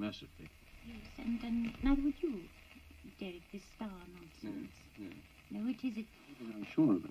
massively. Yes, and, and neither would you, Derek, this star nonsense. Yeah, No, it isn't. I'm sure of it.